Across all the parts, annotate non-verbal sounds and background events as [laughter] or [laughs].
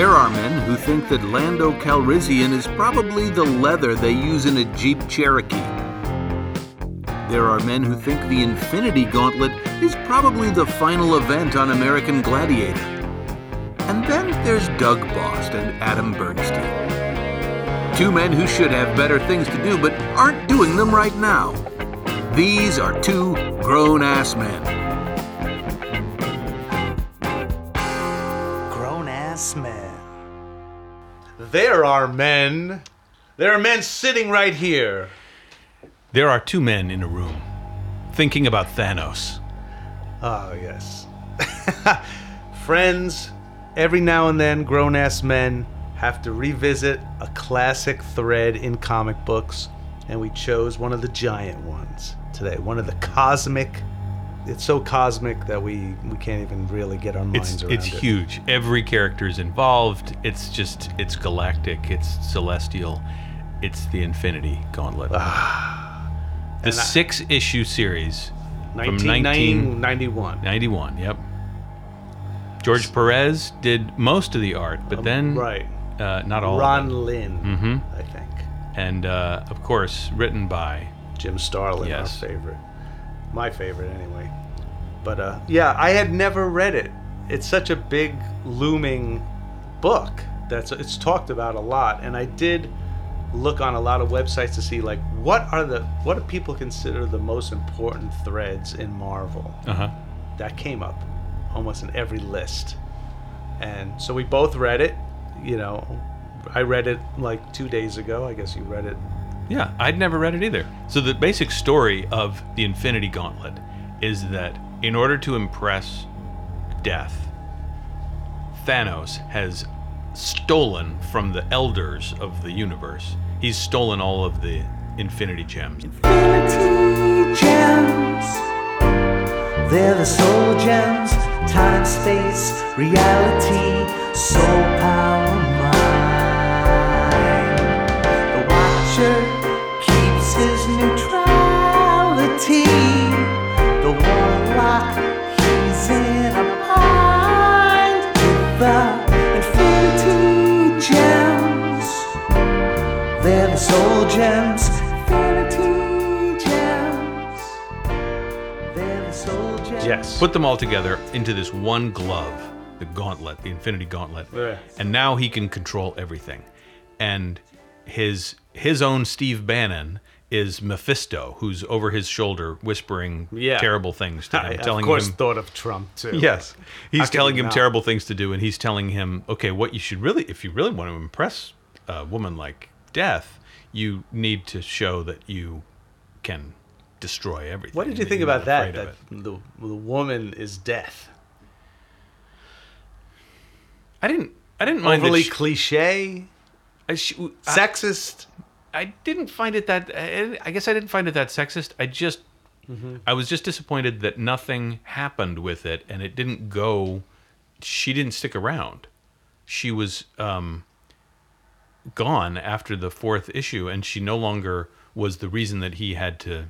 There are men who think that Lando Calrissian is probably the leather they use in a Jeep Cherokee. There are men who think the Infinity Gauntlet is probably the final event on American Gladiator. And then there's Doug Bost and Adam Bernstein. Two men who should have better things to do but aren't doing them right now. These are two grown ass men. Grown ass men. There are men. There are men sitting right here. There are two men in a room thinking about Thanos. Oh, yes. [laughs] Friends, every now and then, grown ass men have to revisit a classic thread in comic books, and we chose one of the giant ones today. One of the cosmic. It's so cosmic that we, we can't even really get our minds It's around it's it. huge. Every character is involved. It's just it's galactic. It's celestial. It's the Infinity Gauntlet. the Ah. And I- six issue series from 1991. 1991. Yep. George Perez did most of the art, but then Um, Right. uh, not all. Ron Lim, Mhm. I think. and uh, of course written by Jim Starlin, Yes. our favorite. My favorite, anyway. But uh, yeah, I had never read it. It's such a big, looming book that's it's talked about a lot, and I did look on a lot of websites to see like what are the what do people consider the most important threads in Marvel. uh huh. That came up almost in every list, and so we both read it. You know, I read it like two days ago. I guess you read it Yeah, I'd never read it either. So the basic story of the Infinity Gauntlet is that in order to impress Death, Thanos has stolen from the elders of the universe. He's stolen all of the Infinity Gems. Infinity gems. They're the soul gems. Time, space, reality, soul power, gems, infinity gems. The gems. Yes. Put them all together into this one glove, the gauntlet, the Infinity Gauntlet. Yeah. And now he can control everything. And his his own Steve Bannon is Mephisto, who's over his shoulder whispering Yeah. terrible things to him, I, him, of telling course, him thought of Trump too. Yes. He's could telling him not? terrible things to do, and he's telling him, okay, what you should really, if you really want to impress a woman like Death, you need to show that you can destroy everything. What did you think about that? That the the woman is death. I didn't. I didn't mind Overly she- cliche, I, sh- I- sexist. I didn't find it that. I I guess I didn't find it that sexist. I just, Mm-hmm. I was just disappointed that nothing happened with it, and it didn't go. She didn't stick around. She was um, gone after the fourth issue, and she no longer was the reason that he had to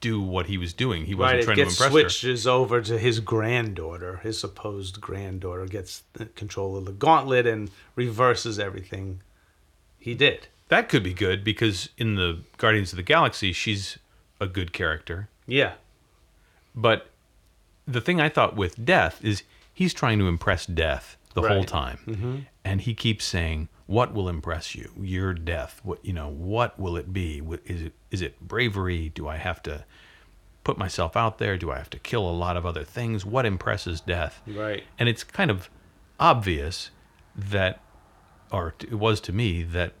do what he was doing. He wasn't Right, trying to impress her. switches over to his granddaughter. His supposed granddaughter gets control of the gauntlet and reverses everything he did. That could be good because in the Guardians of the Galaxy, she's a good character. Yeah, But the thing I thought with Death is he's trying to impress Death the whole Right. time, mm-hmm. And he keeps saying, "What will impress you? Your death. What you know? What will it be? Is it is it bravery? Do I have to put myself out there? Do I have to kill a lot of other things? What impresses Death? Right. And it's kind of obvious that, or it was to me that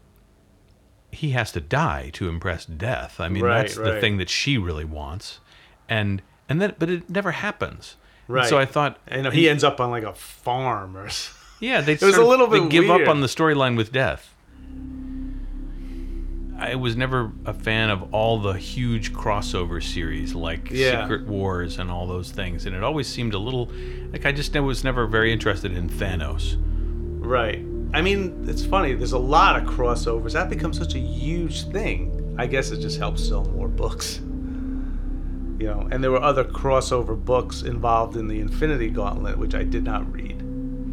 he has to die to impress death. I mean, Right, that's the thing that she really wants, and and then but it never happens. And right. So I thought, I know he ends up on like a farm or. s- yeah, they was a little they bit give weird. up on the storyline with death. I was never a fan of all the huge crossover series like Yeah. Secret Wars and all those things, and it always seemed a little like I just was never very interested in Thanos. Right. I mean, it's funny. There's a lot of crossovers. That becomes such a huge thing. I guess it just helps sell more books. You know, and there were other crossover books involved in the Infinity Gauntlet, which I did not read.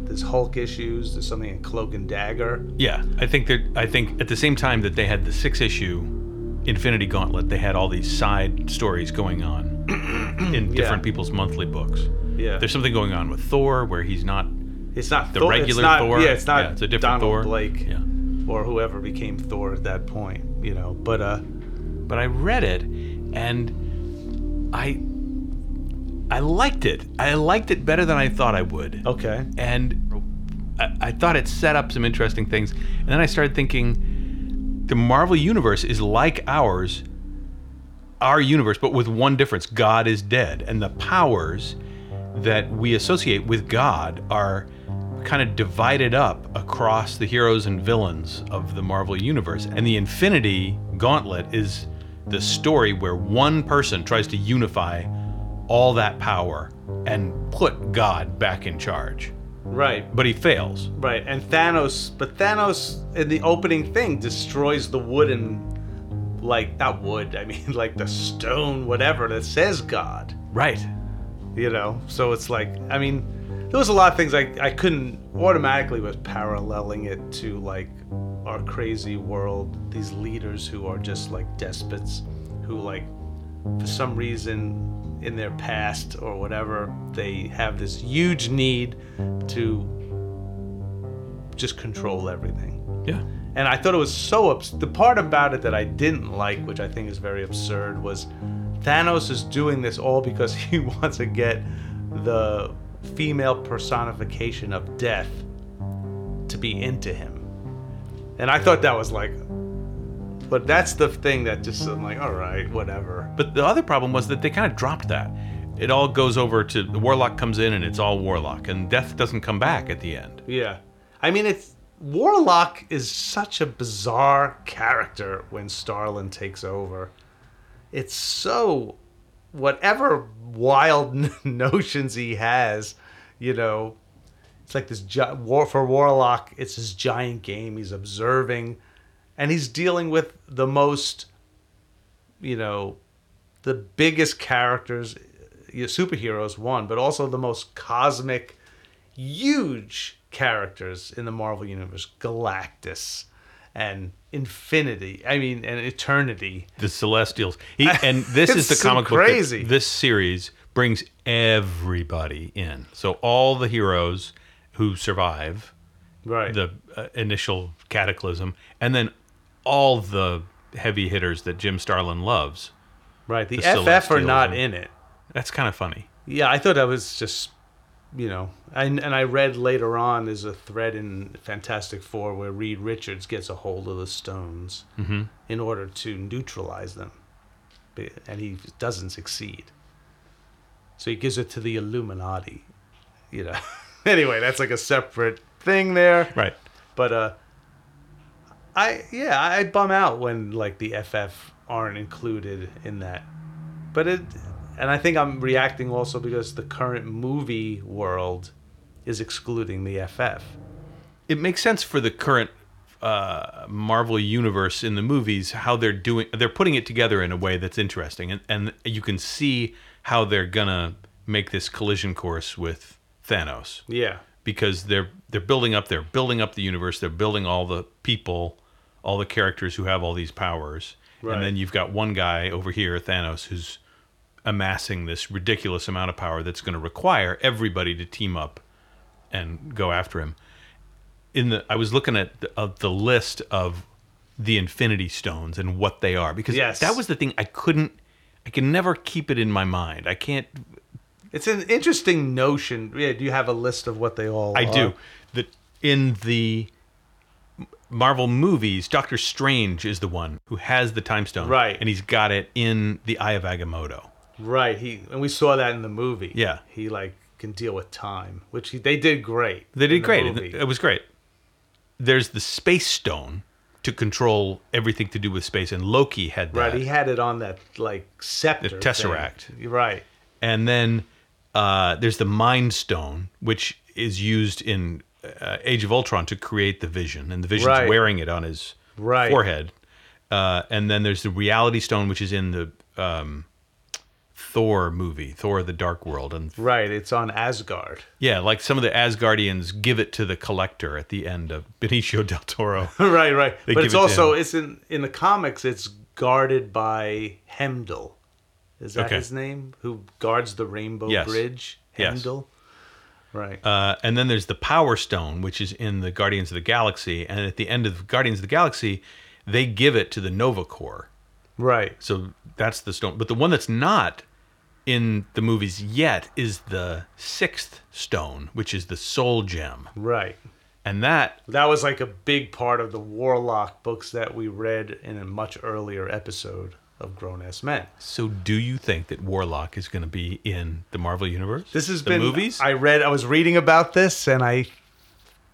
There's Hulk issues. There's something in Cloak and Dagger. Yeah, I think that I think at the same time that they had the six issue Infinity Gauntlet, they had all these side stories going on [clears throat] in different people's monthly books. Yeah, There's something going on with Thor where he's not it's not the Thor, regular it's not, Thor. Yeah, it's not. Yeah, it's a different Donald Thor. Blake Yeah. or whoever became Thor at that point. You know, but uh, but I read it and I I liked it. I liked it better than I thought I would. okay. And I, I thought it set up some interesting things. And then I started thinking the Marvel universe is like ours, our universe, but with one difference. God is dead. And the powers that we associate with God are kind of divided up across the heroes and villains of the Marvel universe. And the Infinity Gauntlet is the story where one person tries to unify all that power and put God back in charge. Right. But he fails. Right, and Thanos, but Thanos in the opening thing destroys the wooden, like not wood, I mean [laughs] like the stone, whatever that says God. Right. You know, so it's like, I mean, there was a lot of things I I couldn't automatically was paralleling it to like our crazy world, these leaders who are just like despots, who like for some reason in their past or whatever they have this huge need to just control everything. Yeah. And I thought it was so the part about it that I didn't like, which I think is very absurd, was Thanos is doing this all because [laughs] he wants to get the female personification of death to be into him. And I thought that was like but that's the thing that just I'm like, all right, whatever. But the other problem was that they kind of dropped that. It all goes over to the Warlock comes in and it's all Warlock, and Death doesn't come back at the end. Yeah. I mean, it's Warlock is such a bizarre character when Starlin takes over. It's so whatever wild [laughs] notions he has, you know, it's like this gi- war for Warlock. It's his giant game. He's observing, and he's dealing with the most, you know, the biggest characters, superheroes one, but also the most cosmic, huge characters in the Marvel universe: Galactus and Infinity. I mean, and Eternity. The Celestials. He, [laughs] and this is the comic book. crazy. That this series brings everybody in. So all the heroes who survive Right. the uh, initial cataclysm, and then all the heavy hitters that Jim Starlin loves. right. The, the FF are not in it. That's kind of funny. Yeah, I thought that was just, you know, and and I read later on there's a thread in Fantastic Four where Reed Richards gets a hold of the stones in order to neutralize them, and he doesn't succeed. So he gives it to the Illuminati, you know. [laughs] anyway, that's like a separate thing there. Right. But uh, I yeah, I bum out when like the FF aren't included in that. But it, and I think I'm reacting also because the current movie world is excluding the FF. it makes sense for the current uh, Marvel universe in the movies how they're doing. They're putting it together in a way that's interesting, and and you can see how they're gonna make this collision course with Thanos Yeah, because they're they're building up they're building up the universe. They're building all the people, all the characters who have all these powers, Right. and then you've got one guy over here, Thanos, who's amassing this ridiculous amount of power that's going to require everybody to team up and go after him in the I was looking at the, of the list of the Infinity Stones and what they are because Yes. that was the thing I couldn't I can never keep it in my mind. I can't it's an interesting notion. Yeah, do you have a list of what they all? I are? do that in the Marvel movies Doctor Strange is the one who has the time stone Right. and he's got it in the Eye of Agamotto. Right. He and we saw that in the movie. Yeah. he like can deal with time, which he, they did great. They did the great. movie. It, was great. There's the Space Stone to control everything to do with space and Loki had that. Right, he had it on that like scepter. The Tesseract. thing. Right. and then uh, there's the Mind Stone, which is used in uh, Age of Ultron to create the Vision, and the Vision's Right. wearing it on his Right. forehead. Uh, and then there's the Reality Stone, which is in the um, Thor movie, Thor: The Dark World, and Right, it's on Asgard. yeah, like some of the Asgardians give it to the collector at the end of [laughs] Benicio del Toro. [laughs] right, right. They but it's it also it's in in the comics. It's guarded by Heimdall. Is that Okay. his name? Who guards the Rainbow Yes. Bridge? Yes. Right. Uh, and then there's the Power Stone, which is in the Guardians of the Galaxy. And at the end of Guardians of the Galaxy, they give it to the Nova Corps. right. So that's the stone. But the one that's not in the movies yet is the sixth stone, which is the Soul Gem. Right. And that, That was like a big part of the Warlock books that we read in a much earlier episode of Grown Ass Men. so do you think that Warlock is going to be in the Marvel Universe? This has the been movies? I read. I was reading about this, and I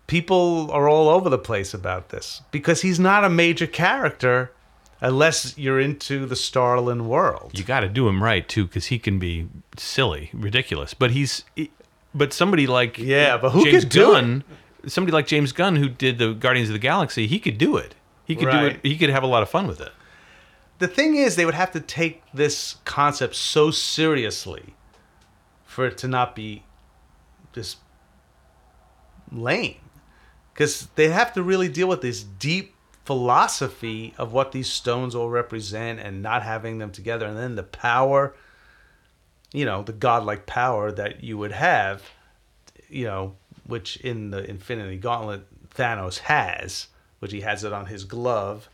people are all over the place about this because he's not a major character unless you're into the Starlin world. you got to do him right too, because he can be silly, ridiculous. But he's, but somebody like Yeah, but who James could do Gunn, somebody like James Gunn who did the Guardians of the Galaxy, he could do it. He could do it. He could have a lot of fun with it. The thing is, they would have to take this concept so seriously for it to not be just lame. Because they have to really deal with this deep philosophy of what these stones all represent and not having them together. And then the power, you know, the godlike power that you would have, you know, which in the Infinity Gauntlet Thanos has, which he has it on his glove.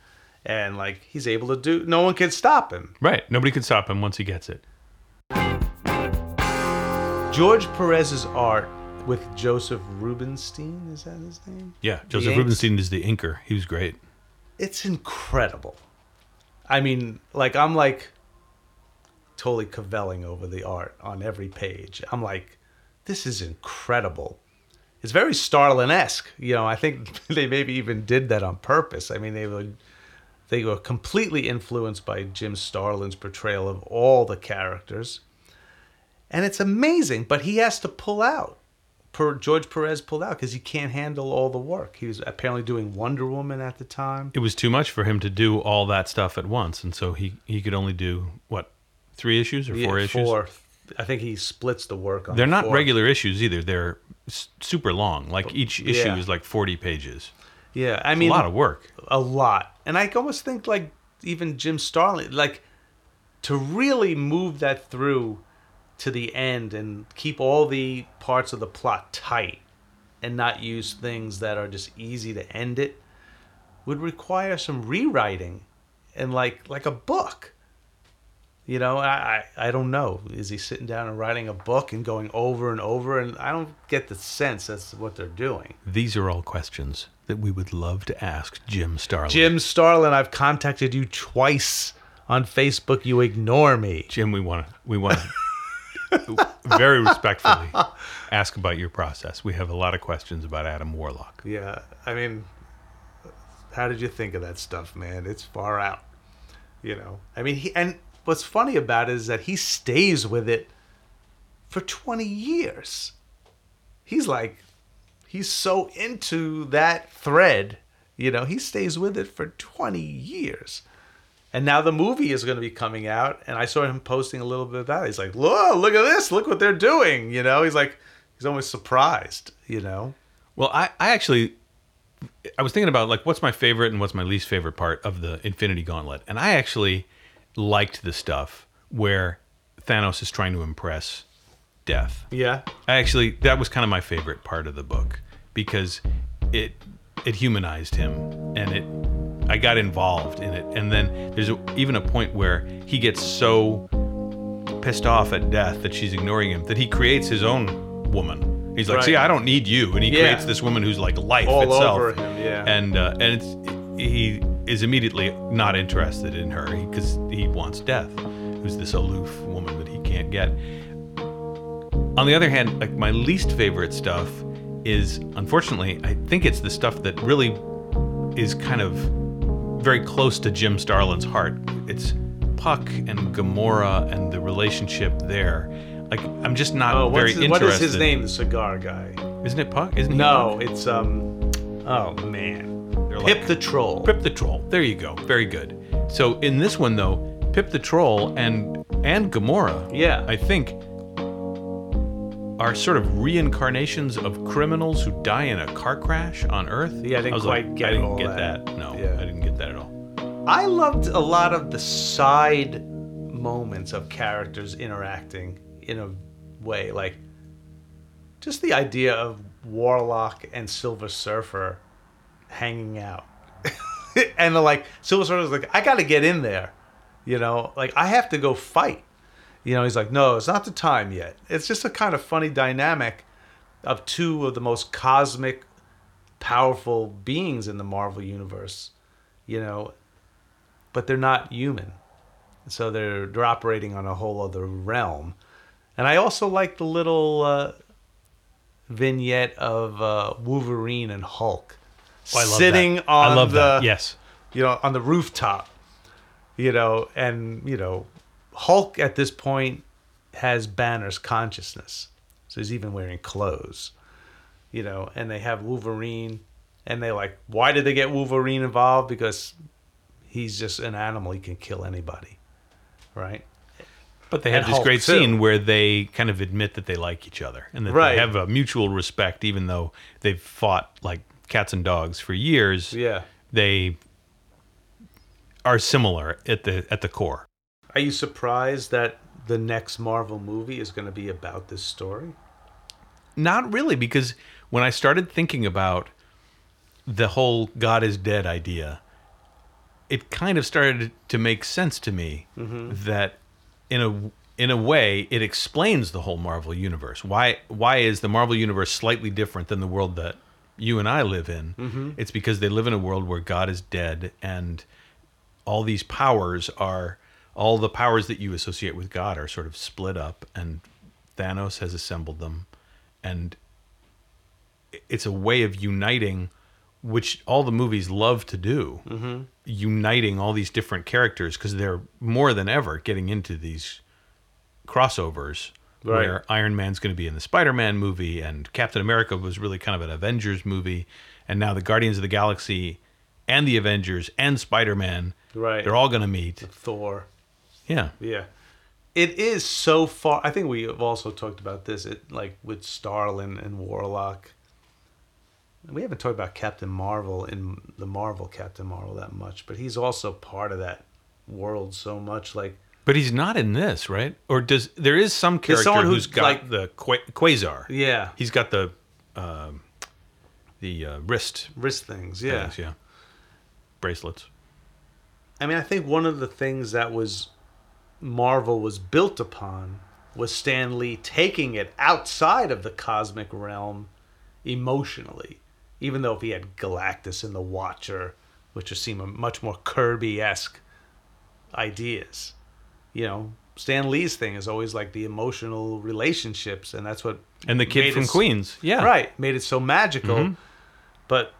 And like he's able to do, no one can stop him. Right. Nobody can stop him once he gets it. George Perez's art with Joseph Rubinstein, is that his name? Yeah. Joseph inks? Rubinstein is the inker. He was great. It's incredible. I mean, like I'm like totally cavelling over the art on every page. I'm like, this is incredible. It's very Starlin-esque. You know, I think [laughs] they maybe even did that on purpose. I mean, they were they were completely influenced by Jim Starlin's portrayal of all the characters. And it's amazing, but he has to pull out. Per, George Perez pulled out because he can't handle all the work. He was apparently doing Wonder Woman at the time. It was too much for him to do all that stuff at once, and so he he could only do what three issues or four Yeah, issues. Four. I think he splits the work on. They're not four. regular issues either. They're s- super long. Like each issue Yeah. is like forty pages. Yeah, I It's mean a lot of work. a lot. And I almost think like even Jim Starlin, like to really move that through to the end and keep all the parts of the plot tight and not use things that are just easy to end it would require some rewriting and like like a book. You know, I, I I don't know. Is he sitting down and writing a book and going over and over? And I don't get the sense that's what they're doing. These are all questions that we would love to ask Jim Starlin. Jim Starlin, I've contacted you twice on Facebook. You ignore me. Jim, we want to we want to [laughs] very respectfully ask about your process. We have a lot of questions about Adam Warlock. Yeah, I mean, how did you think of that stuff, man? It's far out. You know, I mean, he and what's funny about it is that he stays with it for 20 years. He's like, he's so into that thread, you know, he stays with it for 20 years. And now the movie is going to be coming out, and I saw him posting a little bit about it. He's like, "Look, look at this! Look what they're doing!" You know, he's like, he's almost surprised. You know, Well, I, I actually I was thinking about like what's my favorite and what's my least favorite part of the Infinity Gauntlet. And I actually liked the stuff where Thanos is trying to impress Death. yeah, I actually that was kind of my favorite part of the book because it it humanized him and it I got involved in it and then there's a, even a point where he gets so pissed off at death that she's ignoring him that he creates his own woman. He's like, Right. "See, I don't need you," and he Yeah. creates this woman who's like life All itself. over him, yeah. And uh, and it's he is immediately not interested in her because he wants death, who's this aloof woman that he can't get. On the other hand, like my least favorite stuff is unfortunately, I think it's the stuff that really is kind of very close to Jim Starlin's heart. It's Puck and Gamora and the relationship there. Like I'm just not Oh, very his, interested. what is his name? The cigar guy. Isn't it Puck? Isn't he? No, Puck? it's um. Oh man, Pip like- the Troll. Pip the Troll. There you go. Very good. So in this one though, Pip the Troll and and Gamora, Yeah. I think, are sort of reincarnations of criminals who die in a car crash on Earth. Yeah, I didn't was quite like, get I didn't all get that. that. No, Yeah. I didn't get that at all. I loved a lot of the side moments of characters interacting in a way, like just the idea of Warlock and Silver Surfer hanging out, [laughs] and like Silver Surfer's like, I got to get in there, you know, like I have to go fight. You know, he's like, no, it's not the time yet. It's just a kind of funny dynamic of two of the most cosmic, powerful beings in the Marvel universe. You know, but they're not human. So they're they're operating on a whole other realm. And I also like the little uh, vignette of uh, Wolverine and Hulk Oh, I love sitting that. on I love the that. Yes. you know on the rooftop. You know, and you know, Hulk at this point has Banner's consciousness, so he's even wearing clothes. You know, and they have Wolverine, and they like, why did they get Wolverine involved? Because he's just an animal; he can kill anybody, right? But they have this Hulk, great too. scene where they kind of admit that they like each other and that Right. they have a mutual respect, even though they've fought like cats and dogs for years. Yeah. They are similar at the at the core. Are you surprised that the next Marvel movie is going to be about this story? Not really, because when I started thinking about the whole God is dead idea, it kind of started to make sense to me mm-hmm. that in a in a way it explains the whole Marvel universe. Why why is the Marvel universe slightly different than the world that you and I live in? It's because they live in a world where God is dead and all these powers are all the powers that you associate with God are sort of split up and Thanos has assembled them and it's a way of uniting which all the movies love to do mm-hmm. uniting all these different characters because they're more than ever getting into these crossovers Right. where iron man's going to be in the spider-man movie and captain america was really kind of an avengers movie and now the guardians of the galaxy and the avengers and spider-man Right. they're all going to meet Thor. yeah Yeah. It is so far. I think we have also talked about this. It like with Starlin and Warlock. We haven't talked about Captain Marvel in the Marvel Captain Marvel that much, but he's also part of that world so much. Like but he's not in this right or does there is some character someone who's got like- the Qua- quasar yeah, He's got the um, the uh, wrist wrist things. Yeah. things, yeah, bracelets. I mean, I think one of the things that was Marvel was built upon was Stan Lee taking it outside of the cosmic realm emotionally. Even though if he had Galactus and the Watcher, which would seem a much more Kirby esque ideas, you know, Stan Lee's thing is always like the emotional relationships, and that's what And the kid from Queens, yeah, right. Made it so magical. Mhm. but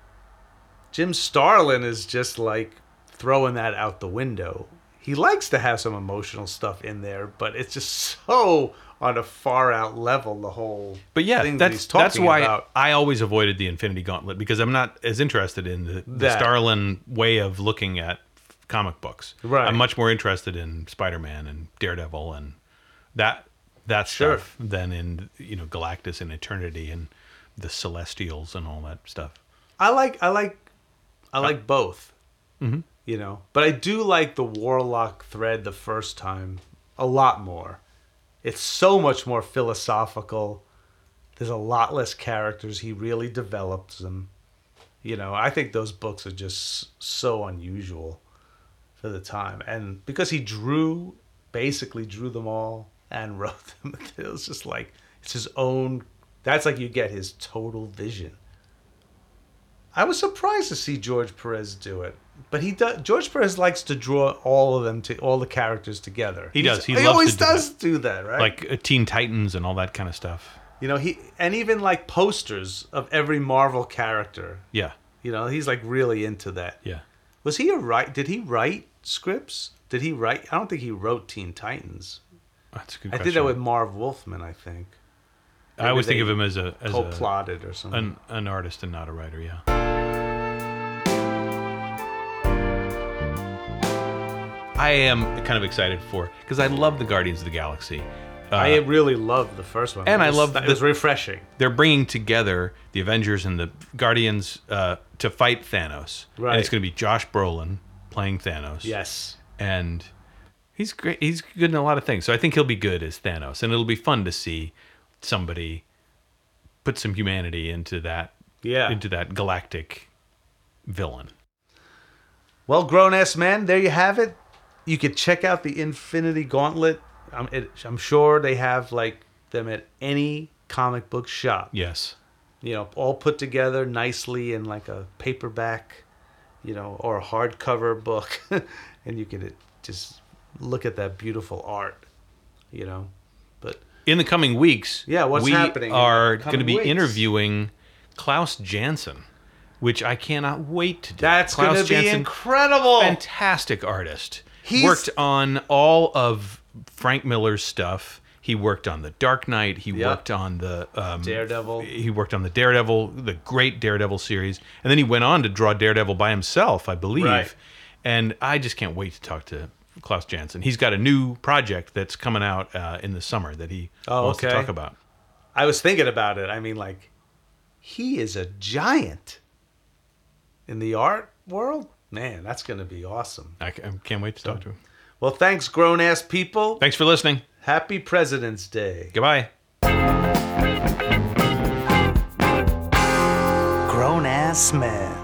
jim starlin is just like throwing that out the window. He likes to have some emotional stuff in there but it's just so on a far out level the whole But yeah, thing that that's talking that's why about. I always avoided the Infinity Gauntlet because I'm not as interested in the, the Starlin way of looking at comic books. Right. I'm much more interested in Spider-Man and Daredevil and that that Sure. stuff than in you know Galactus and Eternity and the Celestials and all that stuff. i like i like i like both Mhm. you know but i do like the warlock thread the first time a lot more it's so much more philosophical there's a lot less characters he really develops them you know i think those books are just so unusual for the time and because he drew basically drew them all and [laughs] wrote them it was just like it's his own that's like you get his total vision i was surprised to see george perez do it but he does george perez likes to draw all of them to all the characters together He does. He he loves to always do does do that right Like uh, Teen Titans and all that kind of stuff. you know he and even like posters of every marvel character Yeah. you know he's like really into that Yeah. was he a write did he write scripts did he write i don't think he wrote teen titans That's a good i question. did that with marv wolfman i think I always think of him as a as co-plotted or something an, an artist and not a writer, yeah. I am kind of excited for because I love the Guardians of the Galaxy. Uh, I really loved the first one. And It I was- love it the- was refreshing. they're bringing together the Avengers and the Guardians uh, to fight Thanos. Right. And it's going to be Josh Brolin playing Thanos. Yes. and he's great. He's good in a lot of things. So I think he'll be good as Thanos, and it'll be fun to see somebody put some humanity into that Yeah. into that galactic villain. Well, grown ass man, there you have it. You could check out the Infinity Gauntlet. I'm, it, I'm sure they have like them at any comic book shop. Yes. You know, all put together nicely in like a paperback, you know, or a hardcover book, [laughs] and you can just look at that beautiful art. You know, but In the coming weeks, Yeah, what's we happening in are going to be weeks? interviewing Klaus Janson, which I cannot wait to do. that's going to be Janson, incredible. fantastic artist. He's- worked on all of Frank Miller's stuff. He worked on the Dark Knight. He worked on the um, Daredevil. He worked on the Daredevil, the great Daredevil series, and then he went on to draw Daredevil by himself, I believe. Right. And I just can't wait to talk to Klaus Janson. He's got a new project that's coming out uh, in the summer that he Oh, wants to okay. talk about. I was thinking about it. I mean, like, he is a giant in the art world. Man, that's going to be awesome. I I can't wait to talk to him. Well, thanks, grown ass people. Thanks for listening. Happy President's Day. Goodbye. Grown ass man.